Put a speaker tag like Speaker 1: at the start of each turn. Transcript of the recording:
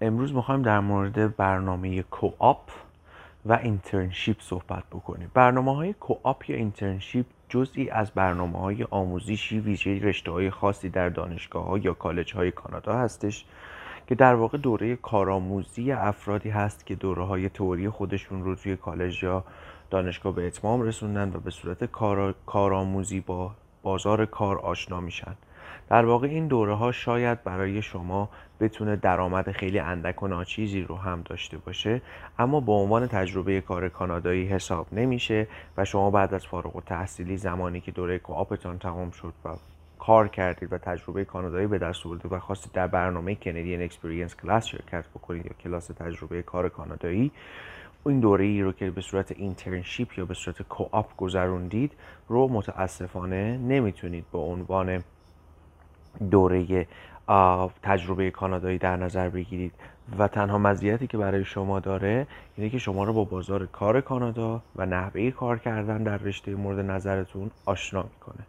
Speaker 1: امروز می‌خوایم در مورد برنامه co-op و internship صحبت بکنیم. برنامه های co-op یا internship جزئی از برنامه های آموزشی ویژه رشته های خاصی در دانشگاه ها یا کالج های کانادا هستش که در واقع دوره کارآموزی افرادی هست که دوره های تئوری خودشون رو توی کالج یا دانشگاه به اتمام رسوندن و به صورت کارآموزی با بازار کار آشنا میشن. در واقع این دوره ها شاید برای شما بتونه درآمد خیلی اندک و ناچیزی رو هم داشته باشه اما به عنوان تجربه کار کانادایی حساب نمیشه و شما بعد از فارغ‌التحصیلی زمانی که دوره co-op تان تمام شد و کار کردید و تجربه کانادایی به دست آوردید و خواستید در برنامه Canadian Experience Class شرکت بکنید یا کلاس تجربه کار کانادایی این دوره ای رو که به صورت internship یا به صورت co-op گذروندید رو متاسفانه نمی‌تونید به عنوان دوره تجربه کانادایی در نظر بگیرید. و تنها مزیتی که برای شما داره اینه که شما رو با بازار کار کانادا و نحوه کار کردن در رشته مورد نظرتون آشنا می‌کنه.